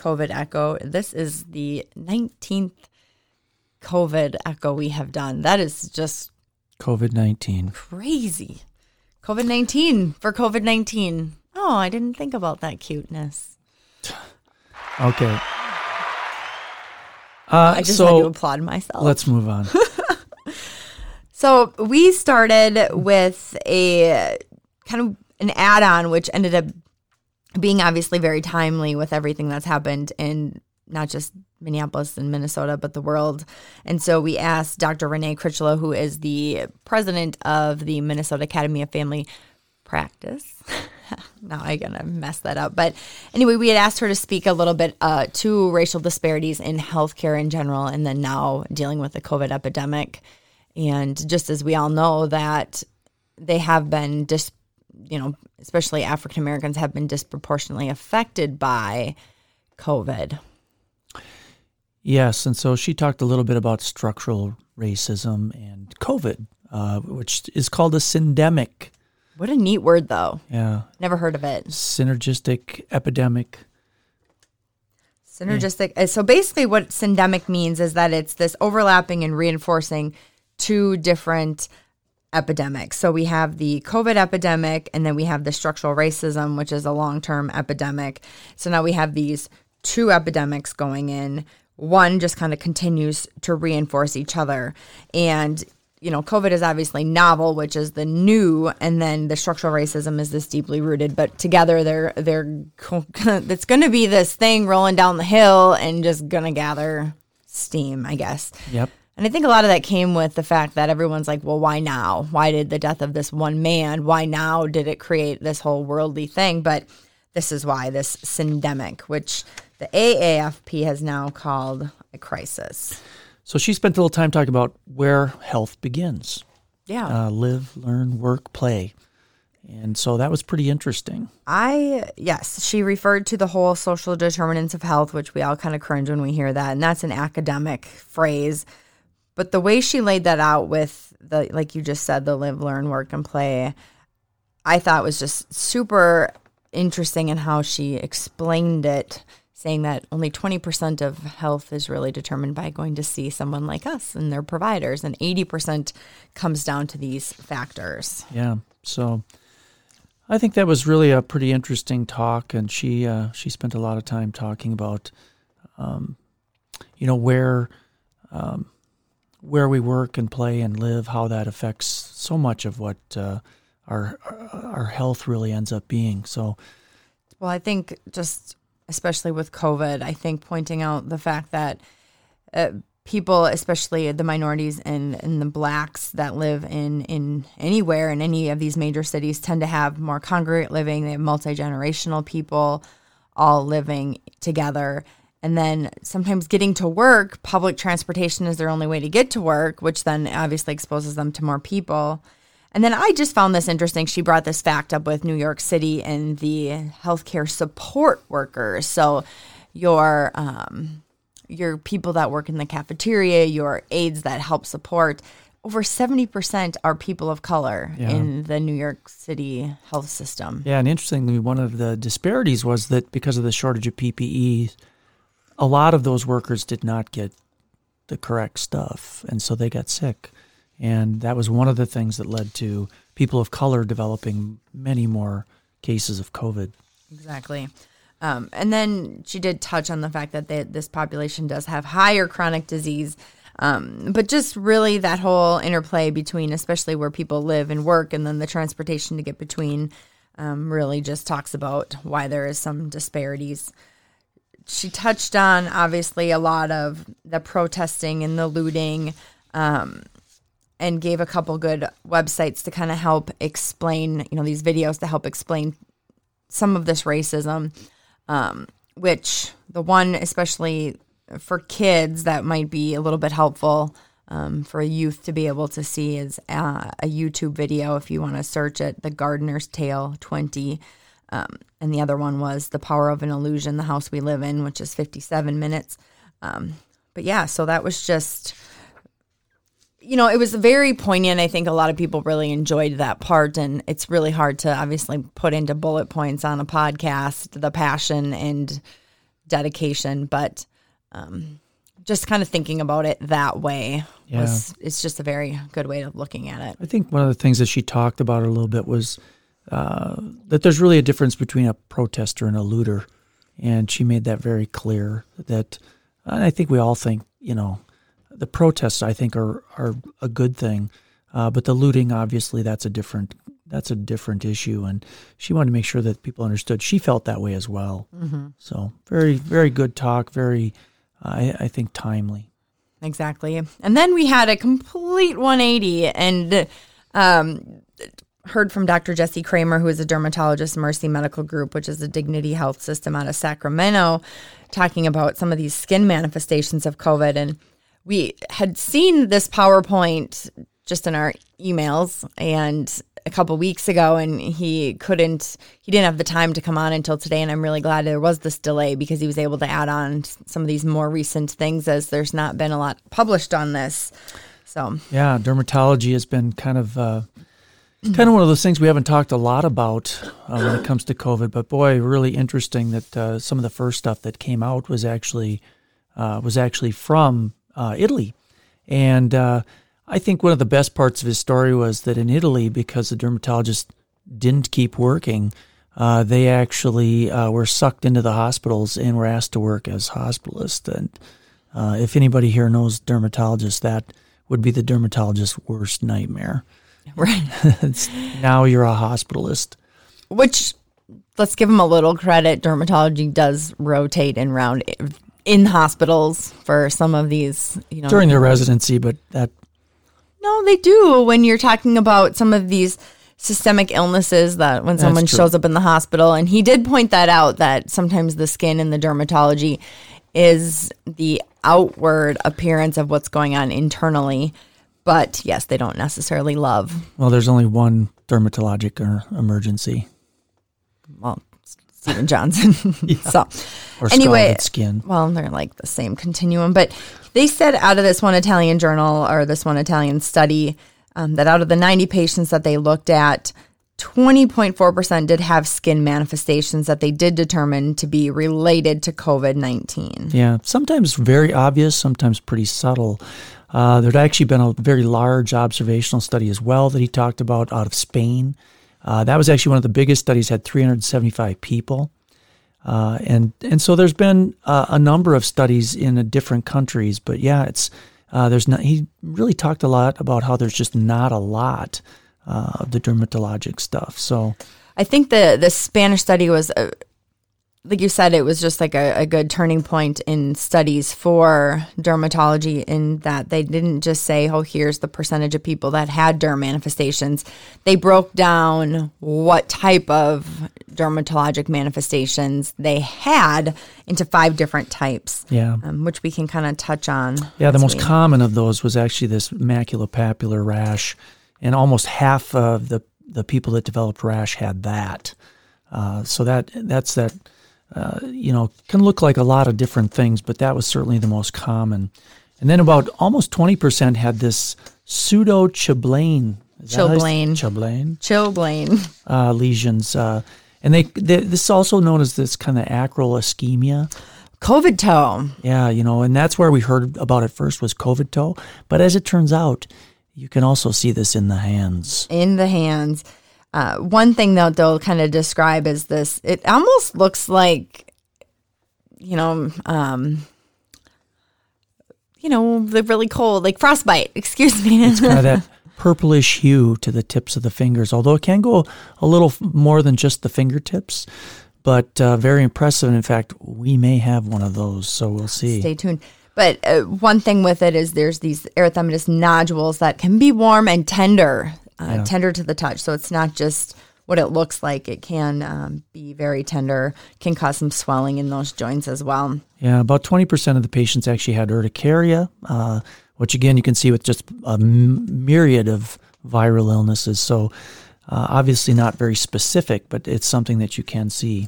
COVID Echo. This is the 19th COVID Echo we have done. That is just COVID 19. crazy. COVID 19 for COVID 19. Oh, I didn't think about that cuteness. Okay. Uh, I just had to applaud myself. let's move on. So we started with a kind of an add-on, which ended up being obviously very timely with everything that's happened in not just Minneapolis and Minnesota, but the world. And so we asked Dr. Renee Crichlow, who is the president of the Minnesota Academy of Family Practice. now I'm gonna mess that up. But anyway, we had asked her to speak a little bit uh, to racial disparities in healthcare in general, and then now dealing with the COVID epidemic. And just as we all know that they have been dis, you know, especially African Americans have been disproportionately affected by COVID. yes, and so she talked a little bit about structural racism and COVID, uh, which is called a syndemic. What a neat word, though. Yeah, Never heard of it. synergistic epidemic. Synergistic. uh, So basically, what syndemic means is that it's this overlapping and reinforcing two different epidemics. So we have the COVID epidemic, and then we have the structural racism, which is a long term epidemic. So now we have these two epidemics going in. One just kind of continues to reinforce each other. And you know, COVID is obviously novel, which is the new, and then the structural racism is this deeply rooted. But together, they're they're it's going to be this thing rolling down the hill and just going to gather steam, I guess. Yep. And I think a lot of that came with the fact that everyone's like, well, why now? Why did the death of this one man? Why now did it create this whole worldly thing? But this is why this syndemic, which the AAFP has now called a crisis. So she spent a little time talking about where health begins Yeah. uh, live, learn, work, play. And so that was pretty interesting. I yes, she referred to the whole social determinants of health, which we all kind of cringe when we hear that, and that's an academic phrase. But the way she laid that out with the like you just said, the live, learn, work, and play, I thought was just super interesting in how she explained it, saying that only 20% of health is really determined by going to see someone like us and their providers, and 80% comes down to these factors. Yeah. So I think that was really a pretty interesting talk, and she uh, she spent a lot of time talking about, um, you know, where um, where we work and play and live, how that affects so much of what uh, our our health really ends up being. So Well, I think just especially with COVID, I think pointing out the fact that uh, people, especially the minorities and, and the blacks that live in, in anywhere in any of these major cities, tend to have more congregate living. They have multi generational people all living together. And then sometimes getting to work, public transportation is their only way to get to work, which then obviously exposes them to more people. And then I just found this interesting. She brought this fact up with New York City and the healthcare support workers. So your um, your people that work in the cafeteria, your aides that help support. Over seventy percent are people of color Yeah. in the New York City health system. Yeah, and interestingly, one of the disparities was that because of the shortage of PPE, a lot of those workers did not get the correct stuff, and so they got sick. And that was one of the things that led to people of color developing many more cases of COVID. Exactly. Um, and then she did touch on the fact that they, this population does have higher chronic disease. Um, but just really that whole interplay between, especially where people live and work, and then the transportation to get between, um, really just talks about why there is some disparities. She touched on obviously a lot of the protesting and the looting. Um, and gave a couple good websites to kind of help explain, you know, these videos to help explain some of this racism. Um, which the one especially for kids that might be a little bit helpful um, for a youth to be able to see is uh, a YouTube video if you want to search it, The Gardener's Tale 20. Um, and the other one was The Power of an Illusion, The House We Live In, which is 57 minutes. Um, but yeah, so that was just, you know, it was very poignant. I think a lot of people really enjoyed that part. And it's really hard to obviously put into bullet points on a podcast the passion and dedication. But, um, just kind of thinking about it that way Yeah. was it's just a very good way of looking at it. I think one of the things that she talked about a little bit was uh, that there's really a difference between a protester and a looter, and she made that very clear. That and I think we all think you know the protests I think are are a good thing, uh, but the looting obviously that's a different that's a different issue, and she wanted to make sure that people understood. She felt that way as well. So very very good talk, very I, I think timely. Exactly. And then we had a complete 180 and um, heard from Dr. Jesse Kramer, who is a dermatologist, Mercy Medical Group, which is a dignity health system out of Sacramento, talking about some of these skin manifestations of COVID. And we had seen this PowerPoint just in our emails and a couple weeks ago and he couldn't he didn't have the time to come on until today and I'm really glad there was this delay because he was able to add on some of these more recent things as there's not been a lot published on this. So, Yeah, dermatology has been kind of uh, kind of one of those things we haven't talked a lot about uh, when it comes to COVID. But boy, really interesting that uh, some of the first stuff that came out was actually uh, was actually from uh, Italy, and uh, I think one of the best parts of his story was that in Italy, because the dermatologist didn't keep working. Uh, they actually were sucked into the hospitals and were asked to work as hospitalists. And if anybody here knows dermatologists, that would be the dermatologist's worst nightmare. right. Now you're a hospitalist. Which let's give him a little credit. Dermatology does rotate and round in hospitals for some of these, you know, during their residency, but that No, they do. When you're talking about some of these systemic illnesses that when someone shows up in the hospital, and he did point that out that sometimes the skin and the dermatology is the outward appearance of what's going on internally. But yes, they don't necessarily love. well, there's only one dermatologic or emergency Well, Stevens-Johnson. so or Anyway, skin. well, they're like the same continuum. But they said out of this one Italian journal or this one Italian study um, that out of the 90 patients that they looked at, 20.4% did have skin manifestations that they did determine to be related to COVID 19. Yeah, sometimes very obvious, sometimes pretty subtle. Uh, there'd actually been a very large observational study as well that he talked about out of Spain. Uh, that was actually one of the biggest studies, had 375 people. Uh, and and so there's been uh, a number of studies in different countries, but yeah, it's uh, there's not. He really talked a lot about how there's just not a lot uh, of the dermatologic stuff. So I think the, the Spanish study was, like you said, it was just like a, a good turning point in studies for dermatology in that they didn't just say, oh, here's the percentage of people that had derm manifestations. They broke down what type of dermatologic manifestations they had into five different types, yeah, um, which we can kind of touch on. Yeah, the most we- common of those was actually this maculopapular rash, and almost half of the the people that developed rash had that. Uh, so that that's that. Uh, you know, can look like a lot of different things, but that was certainly the most common. And then about almost twenty percent had this pseudo chilblain. Is that how you say- Chilblain. Chilblain Chilblain. uh, lesions, uh, and they, they this is also known as this kind of acral ischemia. COVID toe. Yeah, you know, and that's where we heard about it first was COVID toe. But as it turns out, you can also see this in the hands. in the hands. Uh, one thing that they'll kind of describe is this it almost looks like, you know, um, you know, the really cold, like frostbite, excuse me. It's kind of that purplish hue to the tips of the fingers, although it can go a little more than just the fingertips. But uh, very impressive. And in fact, we may have one of those, so we'll see. Stay tuned. But uh, one thing with it is there's these erythematous nodules that can be warm and tender, uh, tender to the touch. So it's not just what it looks like. It can um, be very tender, can cause some swelling in those joints as well. Yeah, about 20% of the patients actually had urticaria, uh, which again, you can see with just a m- myriad of viral illnesses. So, uh, obviously, not very specific, but it's something that you can see.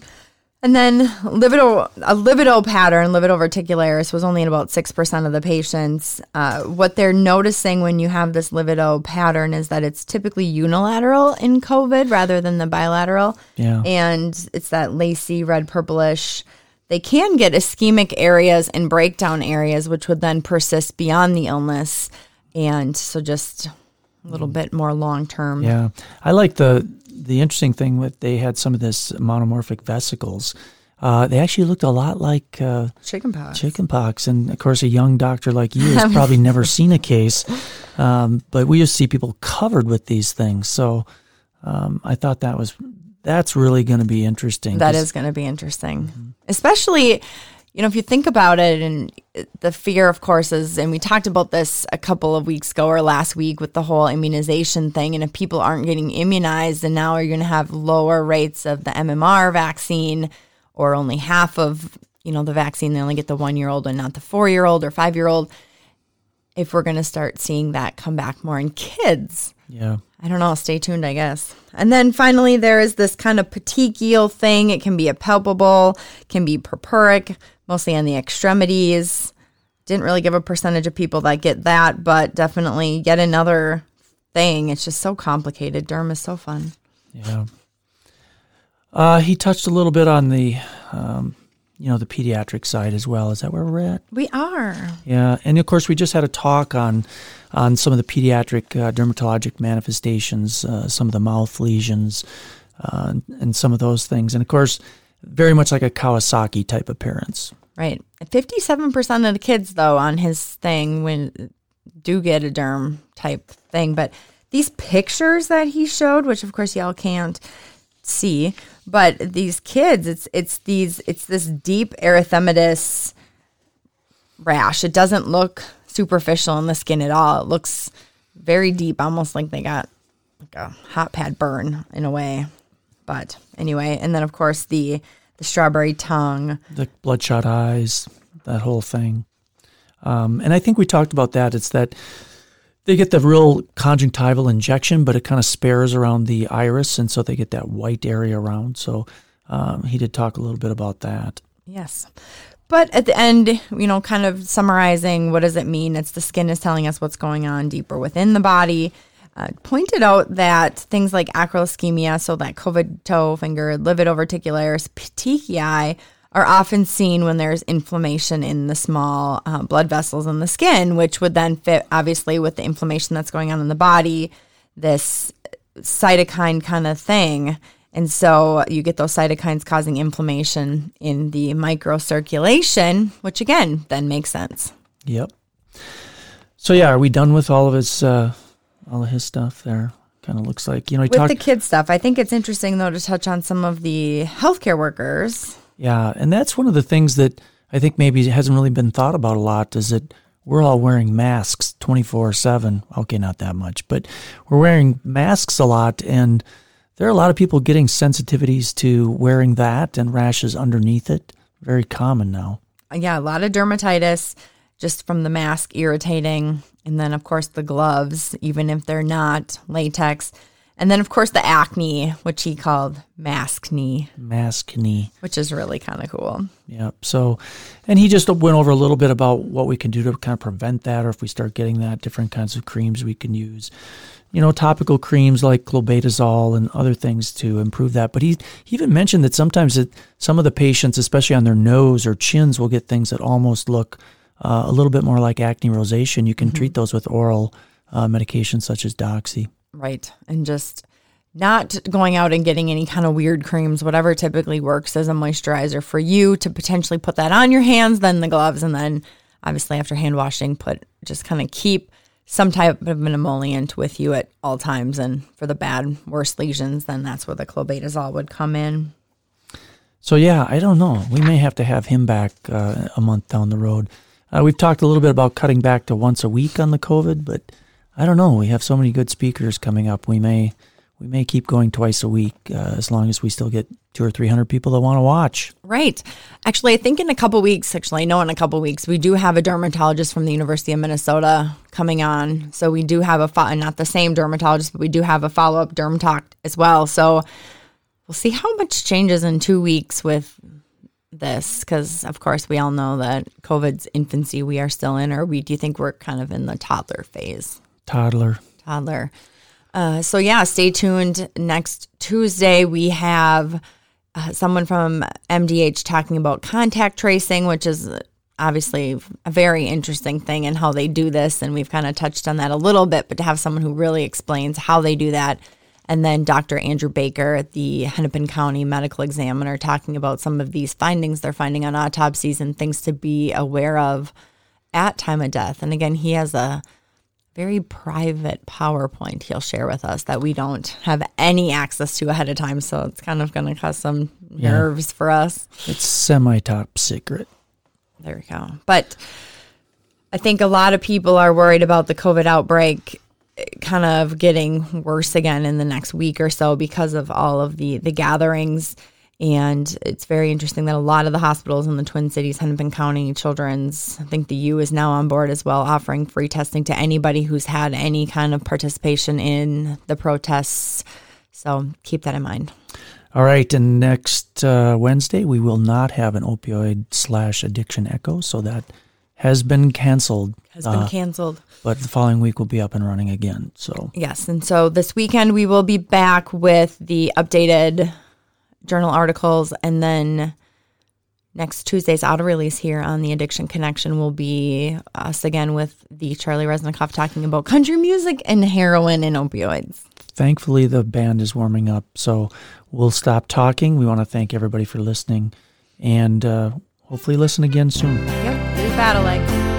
And then livedo, a livedo pattern, livedo was only in about 6% of the patients. Uh, what they're noticing when you have this livedo pattern is that it's typically unilateral in COVID rather than the bilateral. Yeah. And it's that lacy, red, purplish. They can get ischemic areas and breakdown areas, which would then persist beyond the illness. And so just a little bit more long term. Yeah. I like the the interesting thing with they had some of this monomorphic vesicles. Uh, they actually looked a lot like uh, chickenpox. Chickenpox, and of course, a young doctor like you has probably never seen a case, um, but we just see people covered with these things. So um, I thought that was that's really going to be interesting. That is going to be interesting, mm-hmm. especially you know, if you think about it, and the fear, of course, is, and we talked about this a couple of weeks ago or last week with the whole immunization thing. And if people aren't getting immunized, and now you're going to have lower rates of the MMR vaccine, or only half of, you know, the vaccine, they only get the one year old and not the four year old or five year old. If we're going to start seeing that come back more in kids, yeah. I don't know. Stay tuned, I guess. And then finally, there is this kind of petechial thing. It can be a palpable, can be purpuric, mostly on the extremities. Didn't really give a percentage of people that get that, but definitely yet another thing. It's just so complicated. Derm is so fun. Yeah. Uh, he touched a little bit on the, um, you know, the pediatric side as well. Is that where we're at? We are. Yeah, and of course, we just had a talk on on some of the pediatric uh, dermatologic manifestations, uh, some of the mouth lesions, uh, and some of those things. And of course, very much like a Kawasaki type appearance. Right. 57% of the kids, though, on his thing when do get a derm type thing. But these pictures that he showed, which of course y'all can't see, but these kids, it's it's these it's this deep erythematous rash. It doesn't look superficial in the skin at all. It looks very deep, almost like they got like a hot pad burn in a way. But anyway, and then of course the the strawberry tongue, the bloodshot eyes, that whole thing. Um, and I think we talked about that. It's that they get the real conjunctival injection, but it kind of spares around the iris, and so they get that white area around. So um, he did talk a little bit about that. Yes. But at the end, you know, kind of summarizing what does it mean? It's the skin is telling us what's going on deeper within the body uh, pointed out that things like acral ischemia, so that COVID toe finger, livedoverticularis, petechiae, are often seen when there's inflammation in the small uh, blood vessels in the skin, which would then fit obviously with the inflammation that's going on in the body, this cytokine kind of thing. And so you get those cytokines causing inflammation in the microcirculation, which again then makes sense. Yep. So yeah, are we done with all of his uh, all of his stuff there. Kind of looks like you know. He With talked, the kid stuff, I think it's interesting though to touch on some of the healthcare workers. Yeah, and that's one of the things that I think maybe hasn't really been thought about a lot. Is that we're all wearing masks twenty four seven. Okay, not that much, but we're wearing masks a lot, and there are a lot of people getting sensitivities to wearing that and rashes underneath it. Very common now. Yeah, a lot of dermatitis just from the mask irritating. And then, of course, the gloves, even if they're not latex. And then, of course, the acne, which he called maskne. Mask knee. Which is really kind of cool. Yep. So, and he just went over a little bit about what we can do to kind of prevent that, or if we start getting that, different kinds of creams we can use. You know, topical creams like clobetasol and other things to improve that. But he, he even mentioned that sometimes it, some of the patients, especially on their nose or chins, will get things that almost look uh, a little bit more like acne rosacea, you can mm-hmm. treat those with oral uh, medications such as Doxy. Right. And just not going out and getting any kind of weird creams, whatever typically works as a moisturizer for you to potentially put that on your hands, then the gloves, and then obviously after hand washing, put just kind of keep some type of an emollient with you at all times. And for the bad, worse lesions, then that's where the clobetasol would come in. So, yeah, I don't know. We may have to have him back uh, a month down the road. Uh, we've talked a little bit about cutting back to once a week on the COVID, but I don't know. We have so many good speakers coming up. We may we may keep going twice a week uh, as long as we still get two or three hundred people that want to watch. Right. Actually, I think in a couple weeks, actually, I know in a couple weeks, we do have a dermatologist from the University of Minnesota coming on. So we do have a, fo- not the same dermatologist, but we do have a follow up derm talk as well. So we'll see how much changes in two weeks with this because of course we all know that covid's infancy we are still in or we do you think we're kind of in the toddler phase. Toddler. toddler. Uh, so yeah stay tuned. Next tuesday we have uh, someone from mdh talking about contact tracing which is obviously a very interesting thing and how they do this. And we've kind of touched on that a little bit but to have someone who really explains how they do that and then Dr. Andrew Baker, at the Hennepin County medical examiner, talking about some of these findings they're finding on autopsies and things to be aware of at time of death. And again, he has a very private PowerPoint he'll share with us that we don't have any access to ahead of time. So it's kind of going to cause some Yeah. nerves for us. It's semi top secret. There we go. But I think a lot of people are worried about the COVID outbreak kind of getting worse again in the next week or so because of all of the the gatherings and it's very interesting that a lot of the hospitals in the Twin Cities, Hennepin County, Children's, I think the U is now on board as well, offering free testing to anybody who's had any kind of participation in the protests. So keep that in mind. All right, and next uh, Wednesday we will not have an opioid slash addiction echo, so that has been canceled. Has been Uh, canceled. but the following week will be up and running again. So Yes. And so this weekend we will be back with the updated journal articles. And then next Tuesday's auto release here on the Addiction Connection will be us again with the Charlie Reznikoff talking about country music and heroin and opioids. thankfully the band is warming up, so we'll stop talking. We want to thank everybody for listening, and uh, hopefully listen again soon. Yep. Battle Leg.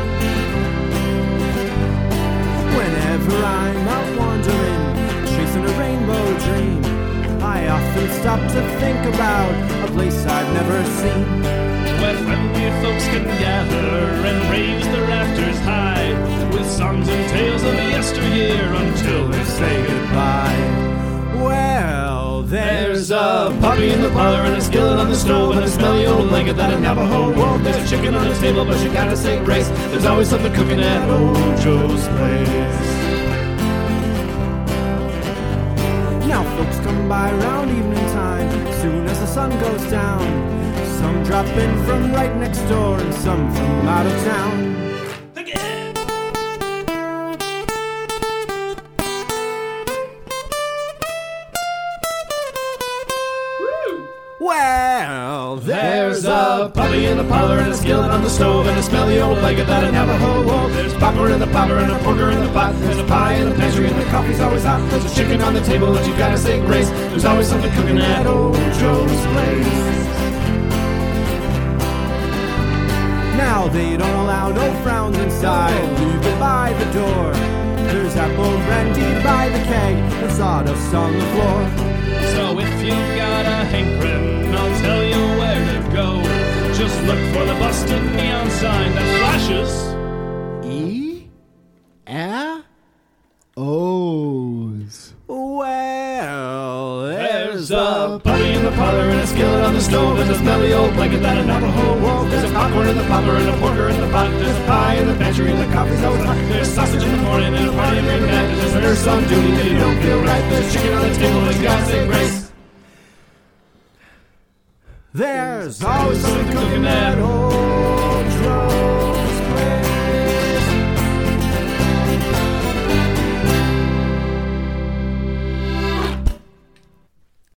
Often stop to think about a place I've never seen. Where friendly folks can gather and raise the rafters high with songs and tales of yesteryear until they say Goodbye. Well, There's a puppy in the parlor and a skillet on the stove and a smelly old blanket that a Navajo wove. There's a chicken on the table, but you gotta say grace. There's always something cooking at old Joe's place. Come by around evening time, soon as the sun goes down. Some drop in from right next door and some from out of town. There's a puppy in the parlor and a skillet on the stove and a smelly old blanket that a Navajo wove. There's popper in the popper and a porker in the pot. There's a pie in the pantry and the coffee's always hot. There's a chicken on the table and you gotta say grace. There's always something cooking at old Joe's place. Now they don't allow no frowns inside. Leave it by the door. There's apple brandy by the keg and sawdust on the floor. So if you've got a hankering, Just look for the busted neon sign that flashes. E A O's. Well, There's a puppy in the parlor and a skillet on the stove There's a smelly old blanket that a Navajo wove. There's a popcorn in the popper and a porker in the pot. There's a pie in the pantry and the coffee's always hot. There's sausage in the morning and a party every night. There's a nurse on duty and you don't feel right. There's chicken on the table and you gotta grace. There's always something cooking at.